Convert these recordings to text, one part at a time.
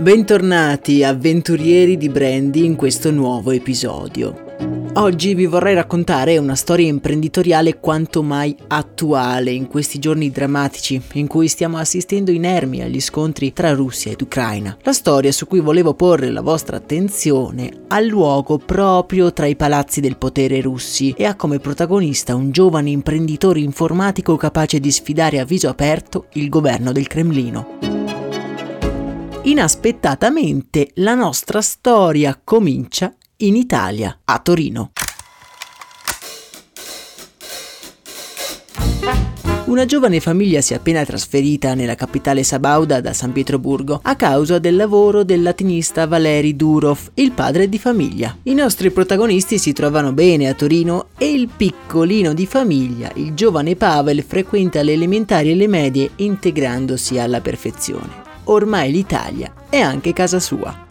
Bentornati avventurieri di Brandy in questo nuovo episodio. Oggi vi vorrei raccontare una storia imprenditoriale quanto mai attuale in questi giorni drammatici in cui stiamo assistendo inermi agli scontri tra Russia ed Ucraina. La storia su cui volevo porre la vostra attenzione ha luogo proprio tra i palazzi del potere russi e ha come protagonista un giovane imprenditore informatico capace di sfidare a viso aperto il governo del Cremlino. Inaspettatamente la nostra storia comincia in Italia, a Torino. Una giovane famiglia si è appena trasferita nella capitale sabauda da San Pietroburgo a causa del lavoro del latinista Valeri Durov, il padre di famiglia. I nostri protagonisti si trovano bene a Torino e il piccolino di famiglia, il giovane Pavel, frequenta le elementari e le medie integrandosi alla perfezione ormai l'Italia è anche casa sua.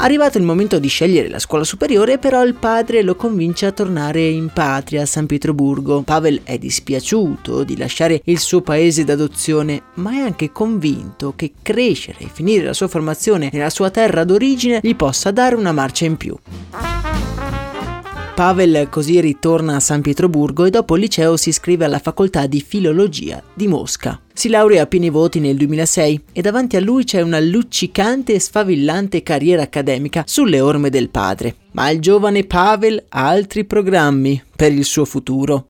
Arrivato il momento di scegliere la scuola superiore, però il padre lo convince a tornare in patria a San Pietroburgo. Pavel è dispiaciuto di lasciare il suo paese d'adozione, ma è anche convinto che crescere e finire la sua formazione nella sua terra d'origine gli possa dare una marcia in più. Pavel così ritorna a San Pietroburgo e dopo il liceo si iscrive alla facoltà di filologia di Mosca. Si laurea a pieni voti nel 2006 e davanti a lui c'è una luccicante e sfavillante carriera accademica sulle orme del padre. Ma il giovane Pavel ha altri programmi per il suo futuro.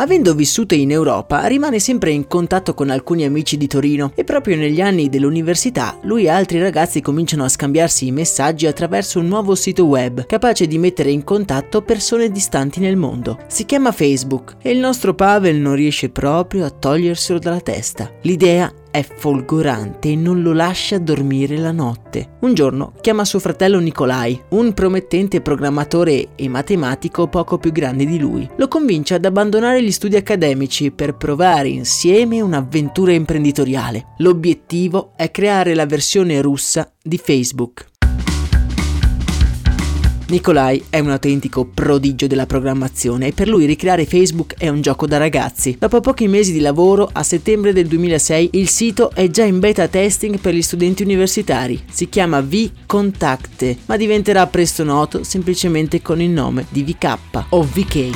Avendo vissuto in Europa, rimane sempre in contatto con alcuni amici di Torino e proprio negli anni dell'università lui e altri ragazzi cominciano a scambiarsi i messaggi attraverso un nuovo sito web capace di mettere in contatto persone distanti nel mondo. Si chiama Facebook e il nostro Pavel non riesce proprio a toglierselo dalla testa. L'idea è folgorante e non lo lascia dormire la notte. Un giorno chiama suo fratello Nikolai, un promettente programmatore e matematico poco più grande di lui. Lo convince ad abbandonare gli studi accademici per provare insieme un'avventura imprenditoriale. L'obiettivo è creare la versione russa di Facebook. Nikolai è un autentico prodigio della programmazione e per lui ricreare Facebook è un gioco da ragazzi. Dopo pochi mesi di lavoro, a settembre del 2006, il sito è già in beta testing per gli studenti universitari. Si chiama V-Contact, ma diventerà presto noto semplicemente con il nome di VK o VK.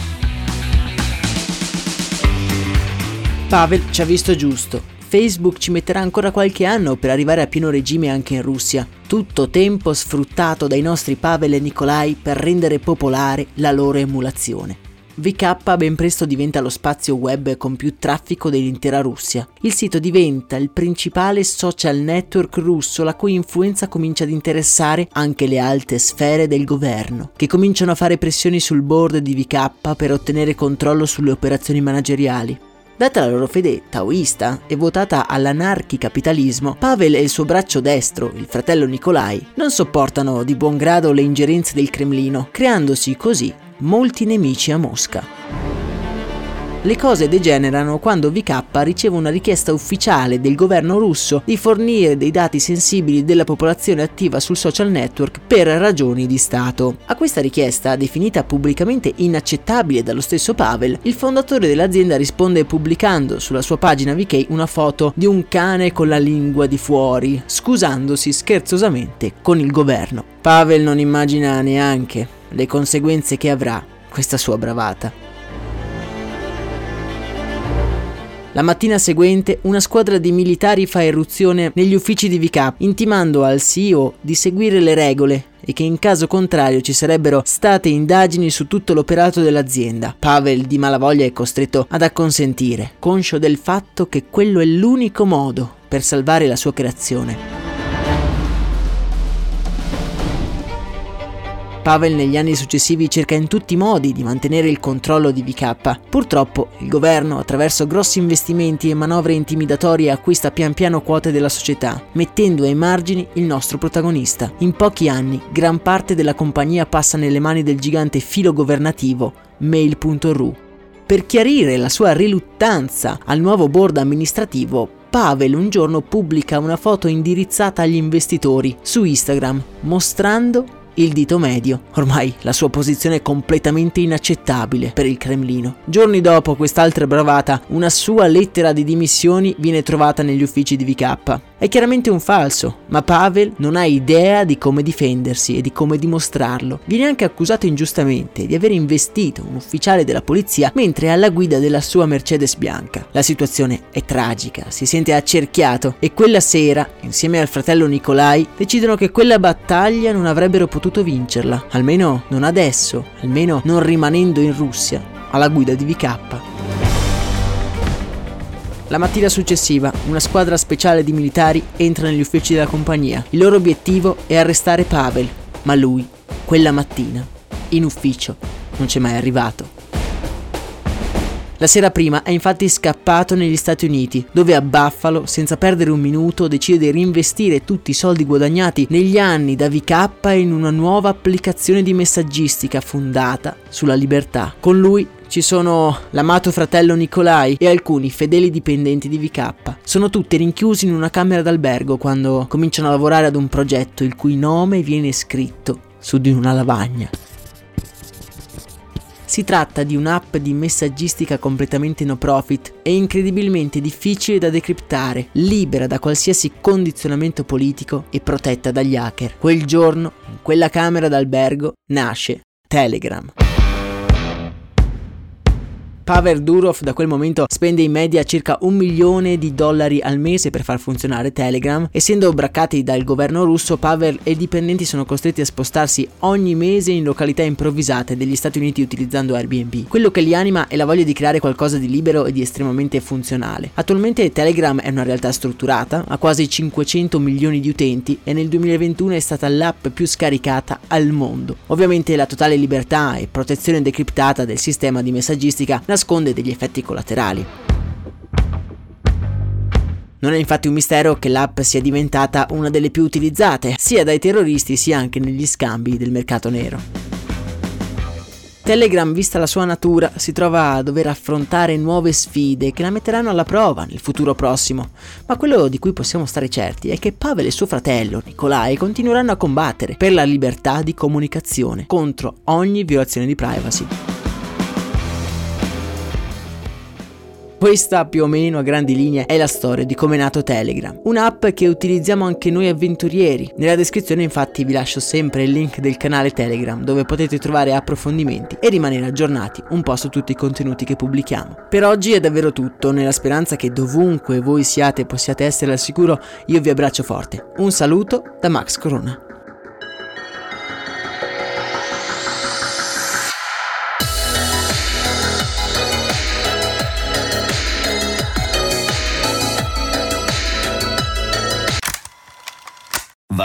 Pavel ci ha visto giusto Facebook ci metterà ancora qualche anno per arrivare a pieno regime anche in Russia. Tutto tempo sfruttato dai nostri Pavel e Nikolai per rendere popolare la loro emulazione. VK ben presto diventa lo spazio web con più traffico dell'intera Russia. Il sito diventa il principale social network russo la cui influenza comincia ad interessare anche le alte sfere del governo, che cominciano a fare pressioni sul board di VK per ottenere controllo sulle operazioni manageriali. Data la loro fede taoista e votata all'anarchicapitalismo, Pavel e il suo braccio destro, il fratello Nikolai, non sopportano di buon grado le ingerenze del Cremlino, creandosi così molti nemici a Mosca. Le cose degenerano quando VK riceve una richiesta ufficiale del governo russo di fornire dei dati sensibili della popolazione attiva sul social network per ragioni di Stato. A questa richiesta, definita pubblicamente inaccettabile dallo stesso Pavel, il fondatore dell'azienda risponde pubblicando sulla sua pagina VK una foto di un cane con la lingua di fuori, scusandosi scherzosamente con il governo. Pavel non immagina neanche le conseguenze che avrà questa sua bravata. La mattina seguente una squadra di militari fa irruzione negli uffici di VK, intimando al CEO di seguire le regole e che in caso contrario ci sarebbero state indagini su tutto l'operato dell'azienda. Pavel di malavoglia è costretto ad acconsentire, conscio del fatto che quello è l'unico modo per salvare la sua creazione. Pavel negli anni successivi cerca in tutti i modi di mantenere il controllo di VK. Purtroppo il governo, attraverso grossi investimenti e manovre intimidatorie, acquista pian piano quote della società, mettendo ai margini il nostro protagonista. In pochi anni, gran parte della compagnia passa nelle mani del gigante filo governativo Mail.ru. Per chiarire la sua riluttanza al nuovo board amministrativo, Pavel un giorno pubblica una foto indirizzata agli investitori su Instagram, mostrando il dito medio. Ormai la sua posizione è completamente inaccettabile per il Cremlino. Giorni dopo quest'altra bravata, una sua lettera di dimissioni viene trovata negli uffici di VK. È chiaramente un falso, ma Pavel non ha idea di come difendersi e di come dimostrarlo. Viene anche accusato ingiustamente di aver investito un ufficiale della polizia mentre è alla guida della sua Mercedes bianca. La situazione è tragica, si sente accerchiato e quella sera, insieme al fratello Nikolai, decidono che quella battaglia non avrebbero potuto vincerla, almeno non adesso, almeno non rimanendo in Russia, alla guida di VK. La mattina successiva, una squadra speciale di militari entra negli uffici della compagnia. Il loro obiettivo è arrestare Pavel, ma lui, quella mattina, in ufficio, non c'è mai arrivato. La sera prima è infatti scappato negli Stati Uniti, dove a Buffalo, senza perdere un minuto, decide di reinvestire tutti i soldi guadagnati negli anni da VK in una nuova applicazione di messaggistica fondata sulla libertà. Con lui ci sono l'amato fratello Nikolai e alcuni fedeli dipendenti di VK. Sono tutti rinchiusi in una camera d'albergo quando cominciano a lavorare ad un progetto il cui nome viene scritto su di una lavagna. Si tratta di un'app di messaggistica completamente no profit e incredibilmente difficile da decriptare, libera da qualsiasi condizionamento politico e protetta dagli hacker. Quel giorno, in quella camera d'albergo, nasce Telegram. Pavel Durov da quel momento spende in media circa un milione di dollari al mese per far funzionare Telegram. Essendo braccati dal governo russo, Pavel e i dipendenti sono costretti a spostarsi ogni mese in località improvvisate degli Stati Uniti utilizzando Airbnb. Quello che li anima è la voglia di creare qualcosa di libero e di estremamente funzionale. Attualmente Telegram è una realtà strutturata, ha quasi 500 milioni di utenti e nel 2021 è stata l'app più scaricata al mondo. Ovviamente la totale libertà e protezione decriptata del sistema di messaggistica nasconde degli effetti collaterali. Non è infatti un mistero che l'app sia diventata una delle più utilizzate, sia dai terroristi sia anche negli scambi del mercato nero. Telegram, vista la sua natura, si trova a dover affrontare nuove sfide che la metteranno alla prova nel futuro prossimo. Ma quello di cui possiamo stare certi è che Pavel e suo fratello, Nikolai, continueranno a combattere per la libertà di comunicazione contro ogni violazione di privacy. Questa più o meno a grandi linee è la storia di come è nato Telegram, un'app che utilizziamo anche noi avventurieri. Nella descrizione infatti vi lascio sempre il link del canale Telegram dove potete trovare approfondimenti e rimanere aggiornati un po' su tutti i contenuti che pubblichiamo. Per oggi è davvero tutto, nella speranza che dovunque voi siate possiate essere al sicuro, io vi abbraccio forte. Un saluto da Max Corona.